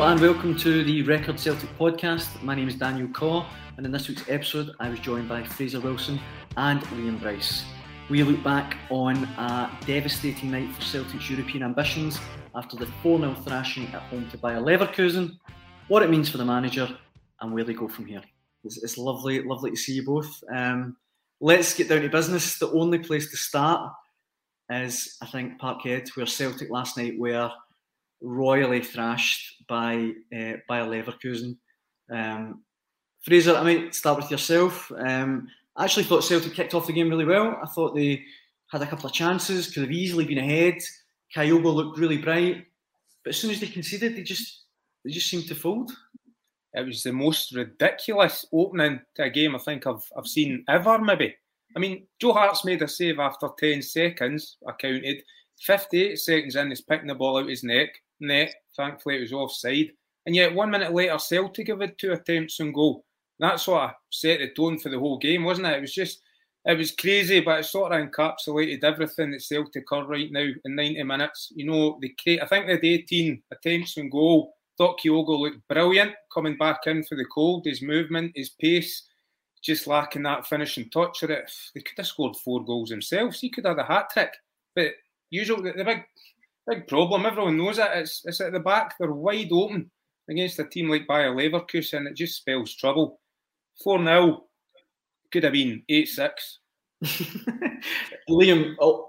And welcome to the Record Celtic podcast. My name is Daniel Caw, and in this week's episode, I was joined by Fraser Wilson and Liam Bryce. We look back on a devastating night for Celtic's European ambitions after the 4 0 thrashing at home to Bayer Leverkusen, what it means for the manager, and where they go from here. It's, it's lovely, lovely to see you both. Um, let's get down to business. The only place to start is, I think, Parkhead, where Celtic last night were royally thrashed by uh, by Leverkusen. Um, Fraser, I might start with yourself. Um, I actually thought Celtic kicked off the game really well. I thought they had a couple of chances, could have easily been ahead. Kyogo looked really bright, but as soon as they conceded, they just they just seemed to fold. It was the most ridiculous opening to a game I think I've I've seen ever. Maybe. I mean, Joe Hart's made a save after ten seconds. I counted. 58 seconds in, he's picking the ball out his neck net. Thankfully, it was offside. And yet, one minute later, Celtic have had two attempts on goal. That sort of set the tone for the whole game, wasn't it? It was just, it was crazy, but it sort of encapsulated everything that Celtic are right now in 90 minutes. You know, they, create, I think they had 18 attempts on goal. Thought Kyogo looked brilliant coming back in for the cold. His movement, his pace, just lacking that finishing touch. Or it, they could have scored four goals themselves. He could have had a hat trick. But usual, the big big problem. Everyone knows it. It's, it's at the back. They're wide open against a team like Bayer Leverkusen. It just spells trouble. 4 0 could have been 8 6. Liam, oh,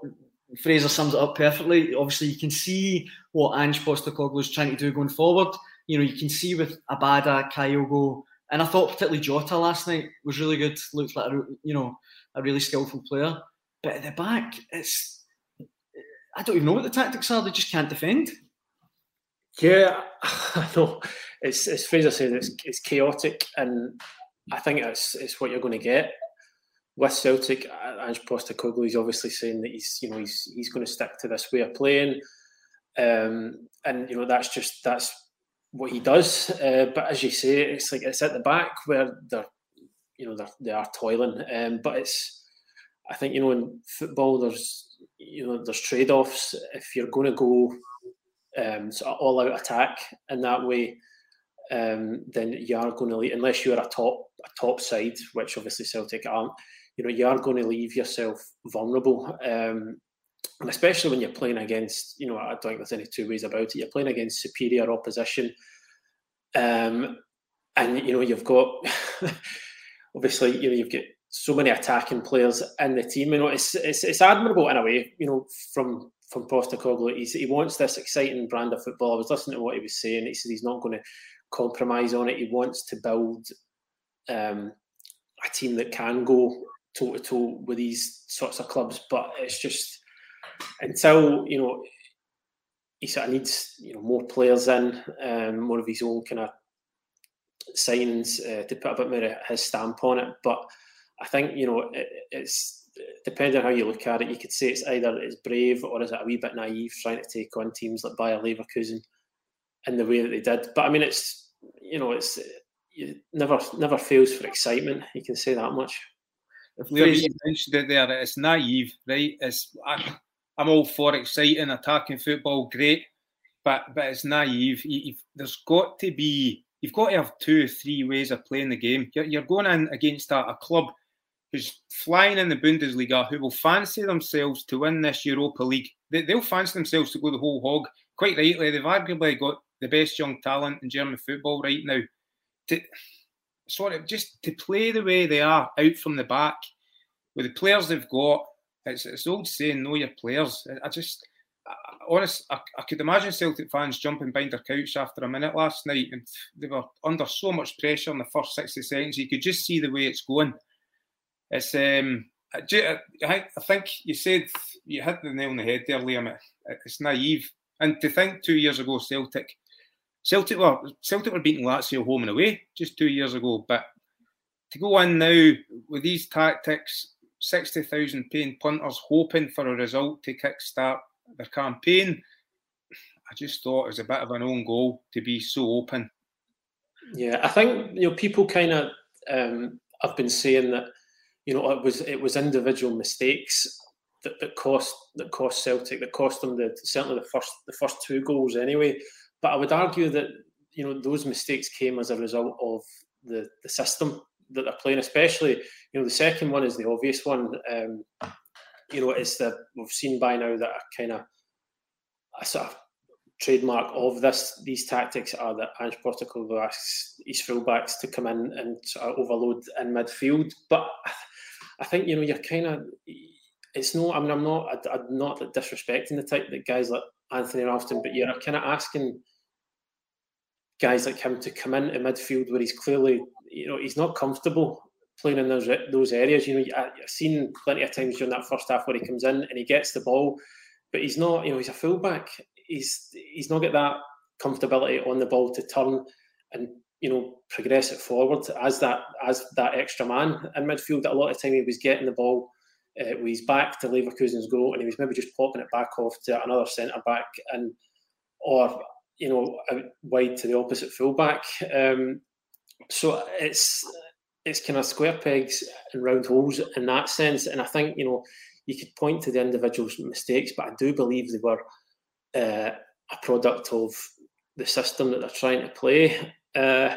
Fraser sums it up perfectly. Obviously, you can see what Ange Postecoglou is trying to do going forward. You know, you can see with Abada, Kyogo, and I thought particularly Jota last night was really good. Looked like a, you know a really skillful player. But at the back, it's I don't even know what the tactics are. They just can't defend. Yeah, I know. It's as Fraser said, it's, it's chaotic, and I think it's it's what you're going to get with Celtic. Ange Postecoglou is obviously saying that he's you know he's he's going to stick to this way of playing, um, and you know that's just that's what he does. Uh, but as you say, it's like it's at the back where they're you know they're, they are toiling, um, but it's I think you know in football there's you know, there's trade offs. If you're going to go um, sort of all out attack in that way, um, then you are going to leave, unless you're a top a top side, which obviously Celtic aren't. You know, you are going to leave yourself vulnerable, um, and especially when you're playing against. You know, I don't think there's any two ways about it. You're playing against superior opposition, um, and you know you've got obviously you know you've got so many attacking players in the team. You know, it's it's, it's admirable in a way. You know, from from Postecoglou, he's, he wants this exciting brand of football. I was listening to what he was saying. He said he's not going to compromise on it. He wants to build um, a team that can go toe to toe with these sorts of clubs. But it's just until you know he sort of needs you know more players in, um, more of his own kind of signings uh, to put a bit more of his stamp on it. But I think you know it, it's depending on how you look at it. You could say it's either it's brave or is it a wee bit naive trying to take on teams like Bayer Leverkusen in the way that they did. But I mean, it's you know it's it never never fails for excitement. You can say that much. If you mentioned it there, it's naive, right? It's I, am all for exciting attacking football, great, but but it's naive. You, there's got to be you've got to have two, or three ways of playing the game. You're, you're going in against a, a club who's flying in the Bundesliga, who will fancy themselves to win this Europa League. They, will fancy themselves to go the whole hog. Quite rightly, they've arguably got the best young talent in German football right now. To sort of just to play the way they are out from the back with the players they've got. It's, it's old saying, know your players. I just, I, honest, I, I, could imagine Celtic fans jumping behind their couch after a minute last night, and they were under so much pressure in the first sixty seconds. You could just see the way it's going. It's um, I, I think you said you hit the nail on the head there, Liam. It's naive, and to think two years ago Celtic, Celtic were Celtic were beating Lazio home and away just two years ago, but to go in now with these tactics, sixty thousand paying punters hoping for a result to kickstart their campaign. I just thought it was a bit of an own goal to be so open. Yeah, I think you know people kind of um, have been saying that you know, it was it was individual mistakes that, that cost that cost Celtic that cost them the certainly the first the first two goals anyway. But I would argue that you know those mistakes came as a result of the the system that they're playing. Especially, you know, the second one is the obvious one. Um, you know, it's the we've seen by now that a kind of a sort of trademark of this these tactics are that Ange Postecoglou asks his fullbacks to come in and sort of overload in midfield. But I think you know you're kind of it's no. I mean, I'm not. I, am not disrespecting the type that guys like Anthony Ralston, but you're kind of asking guys like him to come into midfield where he's clearly, you know, he's not comfortable playing in those those areas. You know, I've seen plenty of times during that first half where he comes in and he gets the ball, but he's not. You know, he's a fullback. He's he's not got that comfortability on the ball to turn and you know progress it forward as that as that extra man in midfield. A lot of time he was getting the ball uh, with back to Leverkusen's goal and he was maybe just popping it back off to another centre back and or you know wide to the opposite fullback. Um, so it's it's kind of square pegs and round holes in that sense. And I think you know you could point to the individual's mistakes, but I do believe they were uh, a product of the system that they're trying to play. Uh,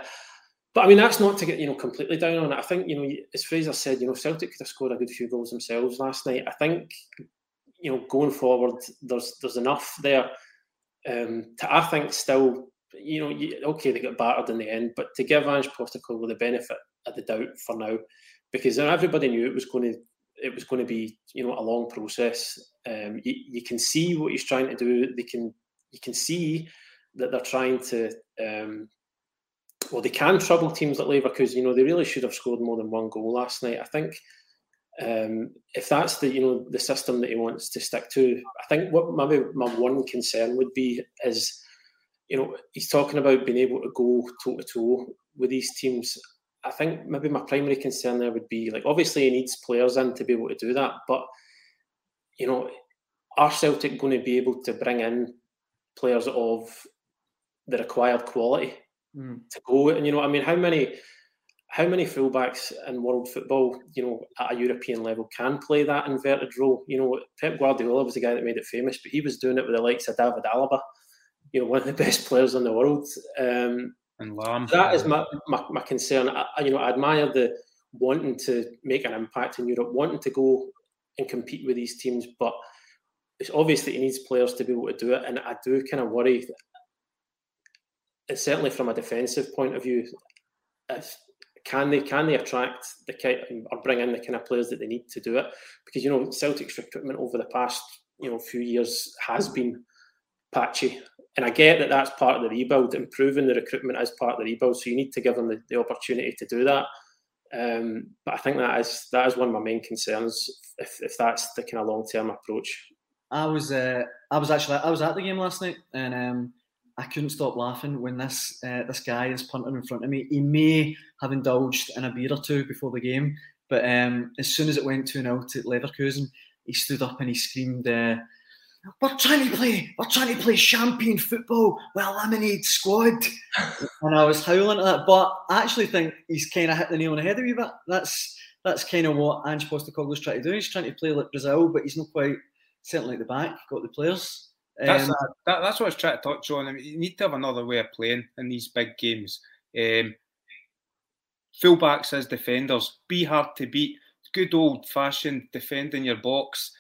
but I mean, that's not to get you know completely down on it. I think you know, as Fraser said, you know, Celtic could have scored a good few goals themselves last night. I think you know, going forward, there's there's enough there um, to I think still, you know, you, okay, they got battered in the end, but to give Ange Postecoglou the benefit of the doubt for now, because everybody knew it was going to it was going to be you know a long process. Um, you, you can see what he's trying to do. They can you can see that they're trying to um, well they can trouble teams like Leverkusen. You know they really should have scored more than one goal last night. I think um, if that's the you know the system that he wants to stick to, I think what maybe my one concern would be is, you know, he's talking about being able to go toe to toe with these teams. I think maybe my primary concern there would be like obviously he needs players in to be able to do that, but you know, are Celtic going to be able to bring in players of the required quality mm. to go? And you know, I mean, how many how many fullbacks in world football, you know, at a European level can play that inverted role? You know, Pep Guardiola was the guy that made it famous, but he was doing it with the likes of David Alaba, you know, one of the best players in the world. Um, and Lam. That is my, my, my concern. I, you know, I admire the wanting to make an impact in Europe, wanting to go and compete with these teams, but it's obvious that he needs players to be able to do it. And I do kind of worry, certainly from a defensive point of view, if can they can they attract the kind or bring in the kind of players that they need to do it? Because you know Celtic's recruitment over the past you know few years has been patchy, and I get that that's part of the rebuild. Improving the recruitment is part of the rebuild, so you need to give them the, the opportunity to do that. Um, but I think that is that is one of my main concerns. If, if that's the kind of long term approach. I was uh, I was actually I was at the game last night, and um, I couldn't stop laughing when this uh, this guy is punting in front of me. He may have indulged in a beer or two before the game, but um, as soon as it went 2 0 to Leverkusen, he stood up and he screamed, uh, We're trying to play, we're trying to play champion football with a lemonade squad. and I was howling at that. But I actually think he's kind of hit the nail on the head a wee bit. That's that's kind of what Ange Postecoglou's trying to do. He's trying to play like Brazil, but he's not quite certainly at the back, got the players. That's, um, that, that's what I was trying to touch on. I mean, you need to have another way of playing in these big games. Um, fullbacks as defenders, be hard to beat. Good old fashioned defending your box,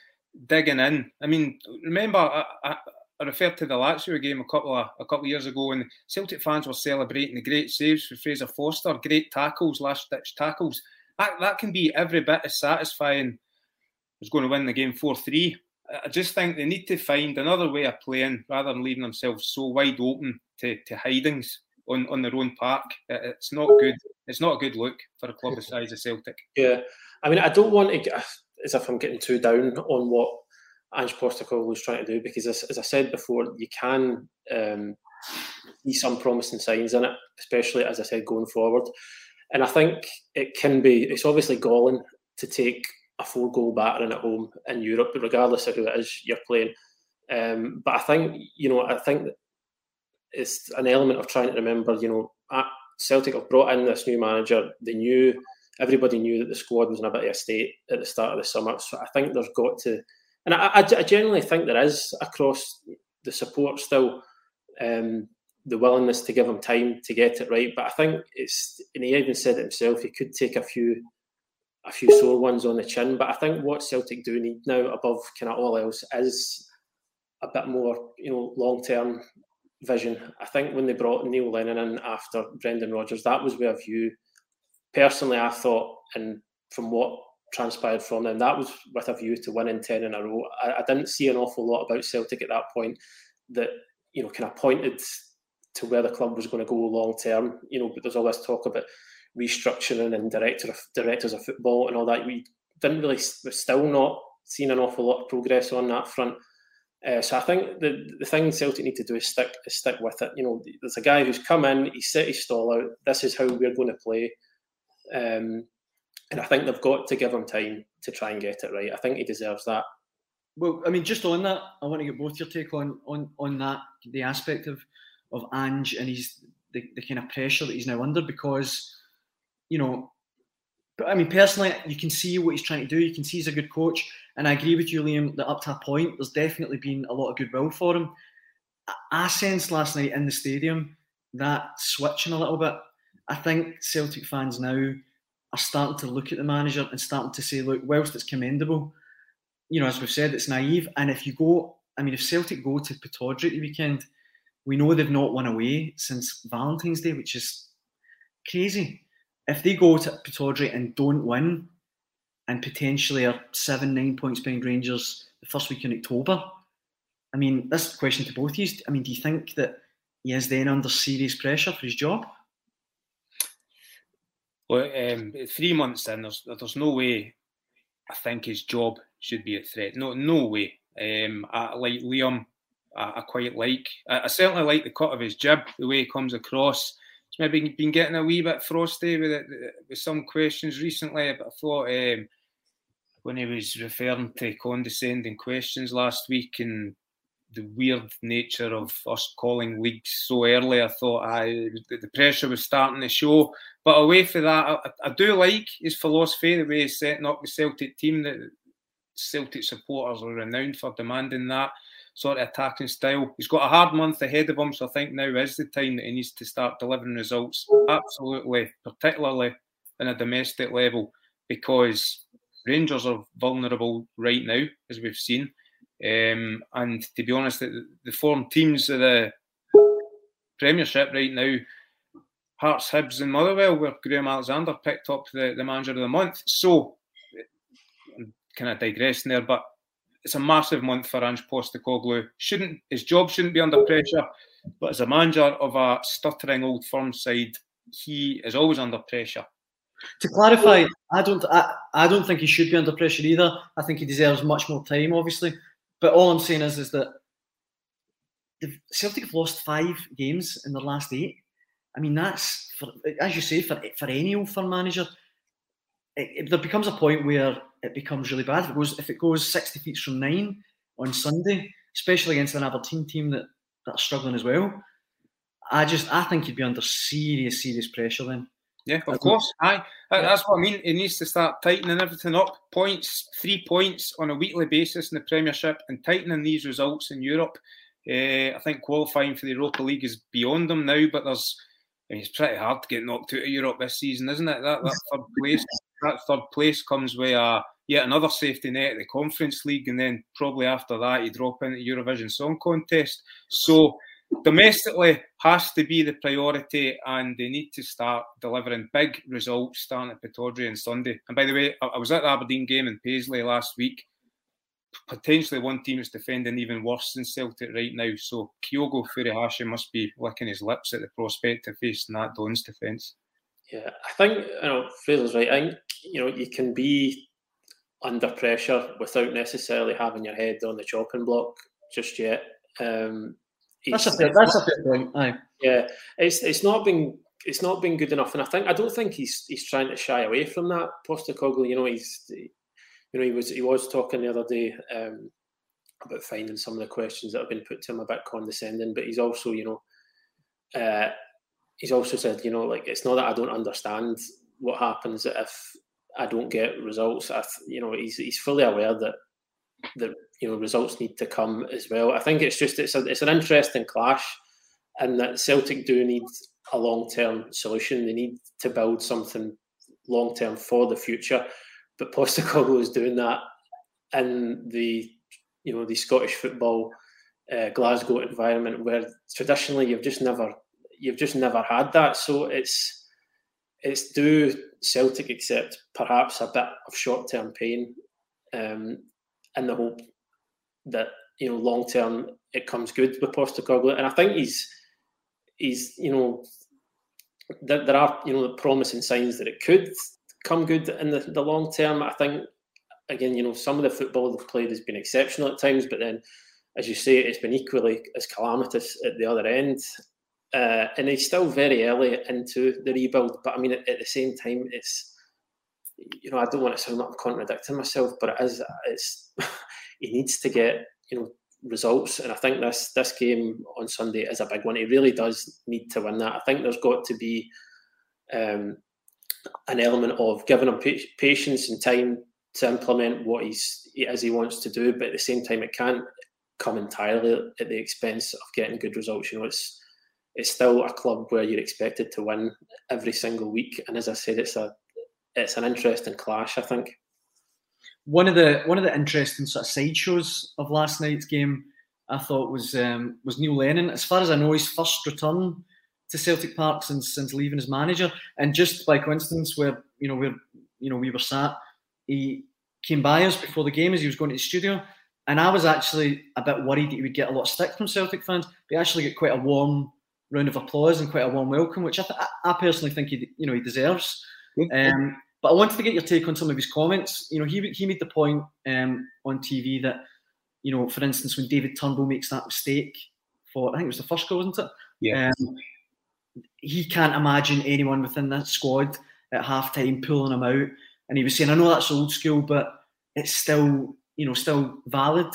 digging in. I mean, remember I, I, I, referred to the Lazio game a couple of a couple of years ago, and Celtic fans were celebrating the great saves for Fraser Forster, great tackles, last ditch tackles. That that can be every bit as satisfying as going to win the game four three. I just think they need to find another way of playing rather than leaving themselves so wide open to, to hidings on, on their own park. It's not good. It's not a good look for a club the size of Celtic. Yeah, I mean, I don't want to get as if I'm getting too down on what Ange Postecoglou was trying to do because, as, as I said before, you can um, see some promising signs in it, especially as I said going forward. And I think it can be. It's obviously galling to take a four goal battering at home in Europe, regardless of who it is you're playing. Um, but I think you know, I think it's an element of trying to remember. You know, at Celtic have brought in this new manager. They knew everybody knew that the squad was in a bit of a state at the start of the summer. So I think there's got to, and I, I, genuinely think there is across the support still. Um, the willingness to give him time to get it right. But I think it's, and he even said it himself, he could take a few a few sore ones on the chin. But I think what Celtic do need now, above kind of all else, is a bit more, you know, long term vision. I think when they brought Neil Lennon in after Brendan Rodgers, that was where view. Personally, I thought, and from what transpired from them, that was with a view to winning ten in a row. I, I didn't see an awful lot about Celtic at that point that you know kind of pointed to where the club was going to go long term. You know, but there's all this talk about restructuring and director of, directors of football and all that. We didn't really, we're still not seeing an awful lot of progress on that front. Uh, so I think the the thing Celtic need to do is stick is stick with it. You know, there's a guy who's come in, he's set his stall out. This is how we're going to play, um, and I think they've got to give him time to try and get it right. I think he deserves that. Well, I mean, just on that, I want to get both your take on on on that the aspect of of Ange and he's the, the kind of pressure that he's now under because you know, but I mean, personally, you can see what he's trying to do. You can see he's a good coach. And I agree with you, Liam, that up to a point, there's definitely been a lot of goodwill for him. I sensed last night in the stadium that switching a little bit. I think Celtic fans now are starting to look at the manager and starting to say, look, whilst it's commendable, you know, as we've said, it's naive. And if you go, I mean, if Celtic go to Pittodrie the weekend, we know they've not won away since Valentine's Day, which is crazy if they go to Pittodrie and don't win, and potentially are seven, nine points behind Rangers the first week in October, I mean, this question to both of you. I mean, do you think that he is then under serious pressure for his job? Well, um, three months in, there's there's no way. I think his job should be at threat. No, no way. Um, I like Liam. I, I quite like. I, I, certainly like the cut of his jib, the way he comes across maybe been getting a wee bit frosty with it, with some questions recently. But I thought um, when he was referring to condescending questions last week and the weird nature of us calling leagues so early, I thought I the pressure was starting to show. But away from that, I, I do like his philosophy, the way he's setting up the Celtic team. That Celtic supporters are renowned for demanding that sort of attacking style. He's got a hard month ahead of him, so I think now is the time that he needs to start delivering results. Absolutely, particularly in a domestic level, because Rangers are vulnerable right now, as we've seen. Um, and to be honest, the, the form teams of the Premiership right now, Hearts, Hibs, and Motherwell, where Graham Alexander picked up the, the manager of the month. So, I'm kind of digressing there, but it's a massive month for Ange Postecoglou. Shouldn't his job shouldn't be under pressure, but as a manager of a stuttering old firm side, he is always under pressure. To clarify, I don't I, I don't think he should be under pressure either. I think he deserves much more time, obviously. But all I'm saying is is that the Celtic have lost five games in their last eight. I mean, that's for, as you say for for any old firm manager. It, it, there becomes a point where it becomes really bad. If it goes if it goes six defeats from nine on Sunday, especially against an Aberdeen team that, that are struggling as well, I just I think he'd be under serious, serious pressure then. Yeah, of course. Aye, that's what I mean. He needs to start tightening everything up. Points, three points on a weekly basis in the Premiership, and tightening these results in Europe. Uh, I think qualifying for the Europa League is beyond them now, but there's. I mean, it's pretty hard to get knocked out of Europe this season, isn't it? That, that third place, that third place comes with a yet another safety net at the Conference League, and then probably after that you drop into Eurovision Song Contest. So domestically has to be the priority, and they need to start delivering big results starting at Pittodrie on Sunday. And by the way, I was at the Aberdeen game in Paisley last week. Potentially one team is defending even worse than Celtic right now. So Kyogo Furuhashi must be licking his lips at the prospect of facing that Dons defence. Yeah, I think you know Fraser's right. I think you know you can be under pressure without necessarily having your head on the chopping block just yet. Um, that's a fair, that's a fair point. Aye. Yeah, it's it's not been it's not been good enough, and I think I don't think he's he's trying to shy away from that. Postecoglou, you know, he's you know he was he was talking the other day um, about finding some of the questions that have been put to him a bit condescending, but he's also you know uh, he's also said you know like it's not that I don't understand what happens if I don't get results. I, you know, he's he's fully aware that that you know results need to come as well. I think it's just it's a, it's an interesting clash and that Celtic do need a long term solution. They need to build something long term for the future. But Postecoglou is doing that in the you know the Scottish football uh, Glasgow environment where traditionally you've just never you've just never had that. So it's it's do Celtic accept perhaps a bit of short term pain um, in the hope that you know long term it comes good with Postecoglou, and I think he's he's you know there, there are you know promising signs that it could come good in the, the long term. I think again, you know, some of the football they've played has been exceptional at times, but then, as you say, it's been equally as calamitous at the other end. Uh, and he's still very early into the rebuild, but I mean, at, at, the same time, it's you know, I don't want to sound like I'm contradicting myself, but it is it's he needs to get you know results, and I think this this game on Sunday is a big one. He really does need to win that. I think there's got to be um, an element of giving him patience and time to implement what he's as he wants to do, but at the same time, it can't come entirely at the expense of getting good results. You know, it's it's still a club where you're expected to win every single week, and as I said, it's a it's an interesting clash. I think one of the one of the interesting sort of sideshows of last night's game, I thought was um, was Neil Lennon. As far as I know, his first return to Celtic Park since since leaving as manager, and just by coincidence, where you know where you know we were sat, he came by us before the game as he was going to the studio, and I was actually a bit worried that he would get a lot of stick from Celtic fans. But he actually got quite a warm round of applause and quite a warm welcome, which I, th- I personally think he you know he deserves. Um, but I wanted to get your take on some of his comments. You know, he he made the point um, on TV that you know, for instance, when David Turnbull makes that mistake for I think it was the first goal, wasn't it? Yeah. Um, he can't imagine anyone within that squad at halftime pulling him out. And he was saying, I know that's old school, but it's still, you know, still valid.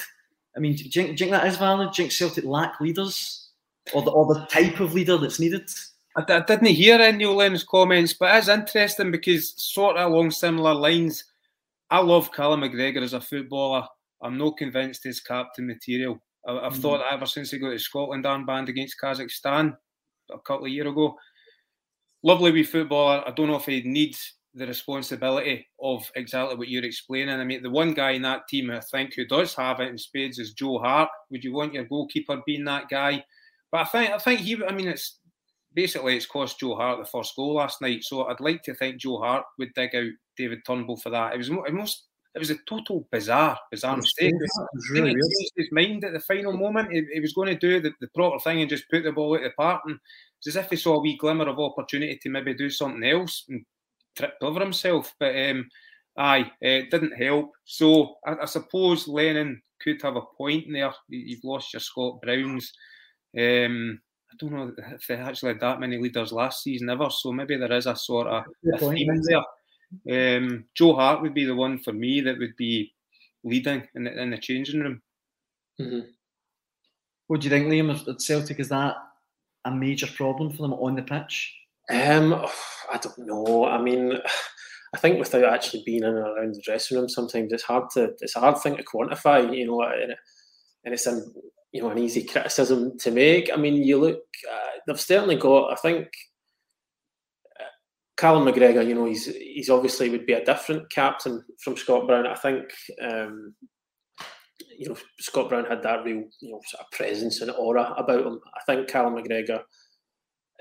I mean, do you think, do you think that is valid? Do you think Celtic lack leaders or the, or the type of leader that's needed? I, I didn't hear any of Lennon's comments, but it's interesting because sort of along similar lines, I love Callum McGregor as a footballer. I'm not convinced he's captain material. I, have mm. thought that ever since he got to Scotland armband against Kazakhstan a couple of years ago. Lovely wee footballer. I don't know if he needs the responsibility of exactly what you're explaining. I mean, the one guy in that team I think who does have it in spades is Joe Hart. Would you want your goalkeeper being that guy? But I think I think he. I mean, it's basically it's cost Joe Hart the first goal last night. So I'd like to think Joe Hart would dig out David Turnbull for that. It was most. It was a total bizarre, bizarre mistake. It was really weird. His mind at the final moment. He, he was going to do the, the, proper thing and just put the ball out the park. And it's as if he saw a wee glimmer of opportunity to maybe do something else and tripped over himself. But um, aye, it didn't help. So I, I, suppose Lennon could have a point there. You've lost your Scott Browns. Um, I don't know if they actually had that many leaders last season ever. So maybe there is a sort of a theme there. Um, Joe Hart would be the one for me that would be leading in the, in the changing room. Mm-hmm. What do you think, Liam? At Celtic, is that a major problem for them on the pitch? Um, I don't know. I mean, I think without actually being in and around the dressing room, sometimes it's hard to it's a hard thing to quantify. You know, and, and it's an you know an easy criticism to make. I mean, you look, uh, they've certainly got. I think uh, Callum McGregor. You know, he's he's obviously would be a different captain from Scott Brown. I think. Um, you know, Scott Brown had that real, you know, sort of presence and aura about him. I think Callum McGregor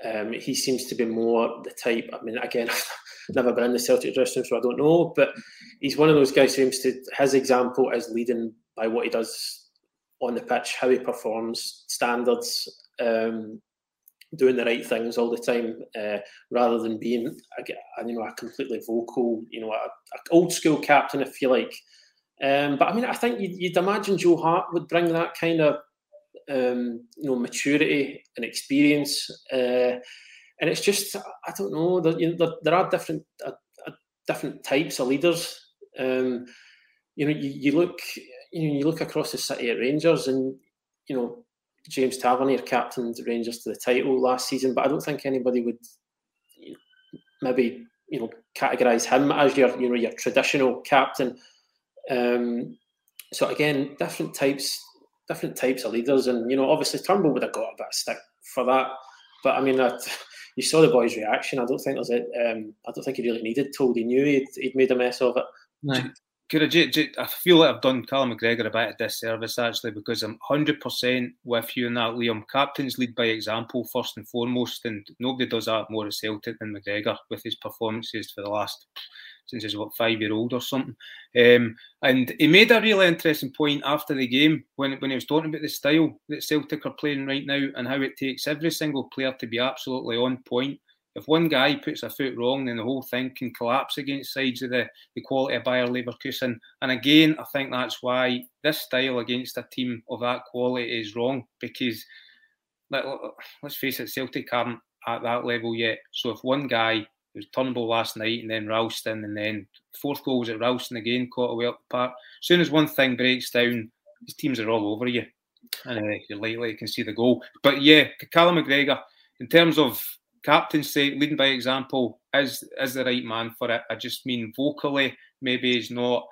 um, he seems to be more the type. I mean, again, I've never been in the Celtic dressing room, so I don't know. But he's one of those guys who seems to his example is leading by what he does on the pitch, how he performs, standards, um, doing the right things all the time, uh, rather than being, a, you know, a completely vocal, you know, a, a old school captain, if you like. Um, but I mean, I think you'd, you'd imagine Joe Hart would bring that kind of um, you know maturity and experience. Uh, and it's just I don't know. There, you know, there, there are different uh, uh, different types of leaders. Um, you know, you, you look you know you look across the city at Rangers, and you know James Tavernier captained Rangers to the title last season, but I don't think anybody would you know, maybe you know categorise him as your you know your traditional captain. Um, so again, different types different types of leaders, and you know, obviously Turnbull would have got a bit of stick for that. But I mean, that you saw the boy's reaction. I don't think there's a, um, I don't think he really needed told. He knew he'd, he'd made a mess of it. No. Could I, feel like I've done Callum McGregor a bit of disservice actually because I'm 100% with you in that, Liam. Captains lead by example first and foremost, and nobody does that more at Celtic than McGregor with his performances for the last since he's what five year old or something. Um, and he made a really interesting point after the game when when he was talking about the style that Celtic are playing right now and how it takes every single player to be absolutely on point if one guy puts a foot wrong, then the whole thing can collapse against sides of the, the quality of Bayer Leverkusen. And again, I think that's why this style against a team of that quality is wrong because let, us face it, Celtic aren't at that level yet. So if one guy was Turnbull last night and then Ralston and then fourth goal was at Ralston again, caught away up the park. As soon as one thing breaks down, these teams are all over you. And uh, you're likely to can see the goal. But yeah, Callum McGregor, in terms of captaincy, leading by example, is is the right man for it. I just mean vocally, maybe he's not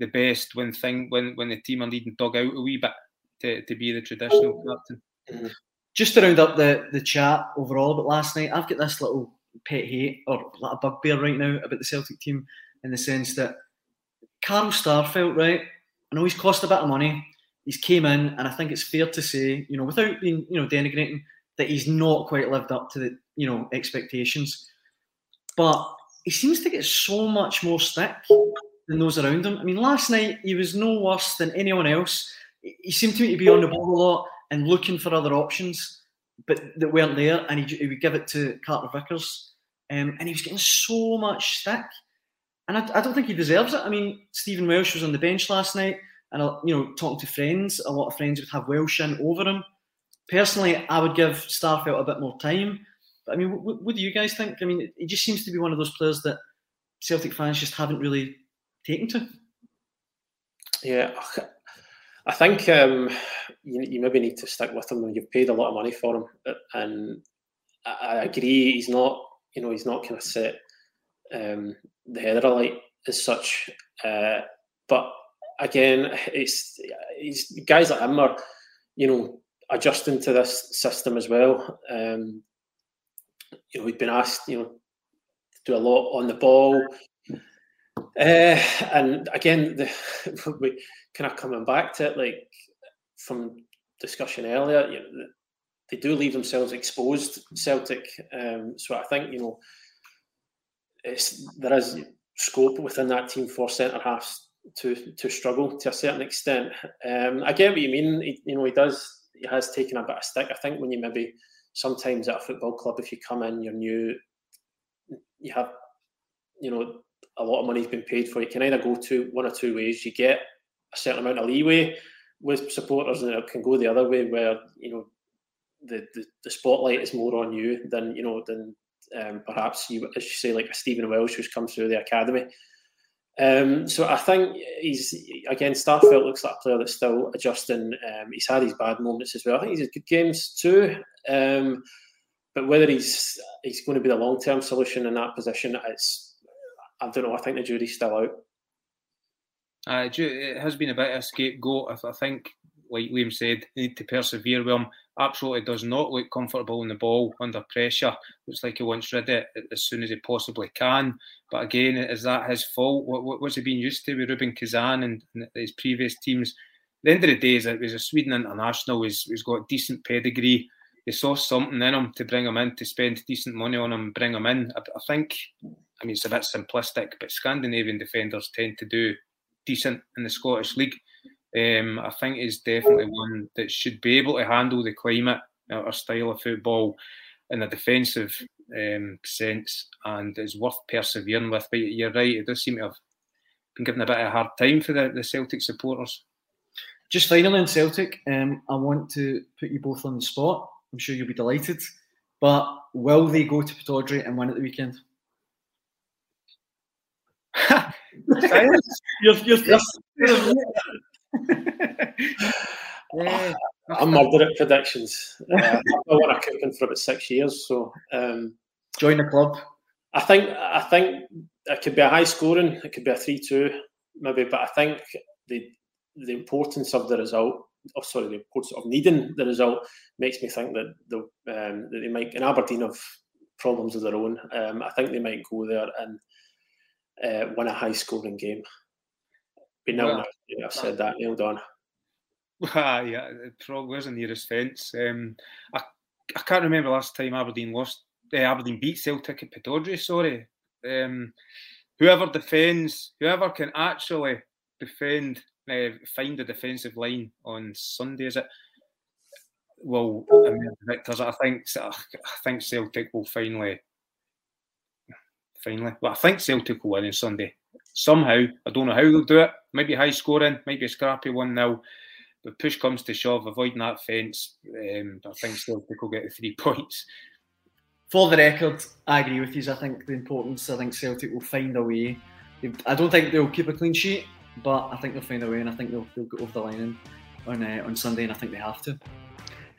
the best when thing when when the team are needing dug out a wee bit to, to be the traditional captain. Mm-hmm. Just to round up the, the chat overall about last night, I've got this little pet hate or a bugbear right now about the Celtic team in the sense that Carl Starfelt, right? I know he's cost a bit of money. He's came in, and I think it's fair to say, you know, without being, you know, denigrating, that he's not quite lived up to the you know expectations. But he seems to get so much more stick than those around him. I mean, last night he was no worse than anyone else. He seemed to me to be on the ball a lot and looking for other options, but that weren't there. And he, he would give it to Carter Vickers, um, and he was getting so much stick. And I, I, don't think he deserves it. I mean, Stephen Welsh was on the bench last night, and you know, talking to friends, a lot of friends would have Welsh in over him. Personally, I would give Starfelt a bit more time. But I mean, what, what, do you guys think? I mean, he just seems to be one of those players that Celtic fans just haven't really taken to. Yeah, I think um, you, you, maybe need to stick with him when you've paid a lot of money for him. And I, I agree, he's not, you know, he's not kind of set um, the header alight as such. Uh, but again, it's, it's guys like him are, you know, adjusting to this system as well. Um, you know, we've been asked, you know, to do a lot on the ball. Uh, and again, the, we kind of coming back to it, like from discussion earlier, you know, they do leave themselves exposed, Celtic. Um, so I think, you know, it's, there is scope within that team for centre halves to to struggle to a certain extent. Um, I get what you mean. He, you know, he does. He has taken a bit of stick. I think when you maybe sometimes at a football club, if you come in, you're new, you have, you know, a lot of money's been paid for. You can either go to one or two ways. You get a certain amount of leeway with supporters, and it can go the other way, where you know the the, the spotlight is more on you than you know than um, perhaps you, as you say, like a Stephen Welsh who's come through the academy. Um, so I think he's again Starfelt looks like a player that's still adjusting. Um, he's had his bad moments as well. I think he's had good games too. Um, but whether he's he's going to be the long term solution in that position, it's I don't know. I think the jury's still out. Uh, it has been a bit of a scapegoat. I think, like Liam said, need to persevere with him. Absolutely does not look comfortable in the ball under pressure. Looks like he wants rid of it as soon as he possibly can. But again, is that his fault? What, what's he been used to with Rubin Kazan and, and his previous teams? At the end of the day, he was a Sweden international. He's, he's got decent pedigree they saw something in him to bring him in, to spend decent money on him, bring him in. I, I, think, I mean, it's a bit simplistic, but Scandinavian defenders tend to do decent in the Scottish League. Um, I think he's definitely one that should be able to handle the climate our style of football in a defensive um, sense and is worth persevering with. But you're right, it does seem to have been given a bit of a hard time for the, the Celtic supporters. Just finally in Celtic, um, I want to put you both on the spot. I'm sure you'll be delighted. But will they go to Pittodrie and win at the weekend? you're, you're, yeah. I'm murder at predictions. Uh, I've won a cooking for about six years, so um, join the club. I think I think it could be a high scoring. It could be a three-two, maybe. But I think the the importance of the result oh sorry, the importance of needing the result makes me think that the um, that they might. And Aberdeen have problems of their own. Um, I think they might go there and uh, win a high scoring game. But now I've said that, nailed on. Ah, yeah, it probably was the nearest fence. Um, I, I can't remember last time Aberdeen lost. Uh, Aberdeen beat Celtic at Pittodrie. Sorry, um, whoever defends, whoever can actually defend, uh, find a defensive line on Sunday, is it? Well, I mean, victors. I think I think Celtic will finally, finally. Well, I think Celtic will win on Sunday somehow. I don't know how they'll do it. Might be high scoring, might be a scrappy one now. But push comes to shove, avoiding that fence, um, I think Celtic will get the three points. For the record, I agree with you. I think the importance. I think Celtic will find a way. I don't think they'll keep a clean sheet, but I think they'll find a way, and I think they'll, they'll get over the line on uh, on Sunday, and I think they have to.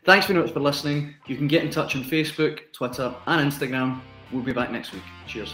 Thanks very much for listening. You can get in touch on Facebook, Twitter, and Instagram. We'll be back next week. Cheers.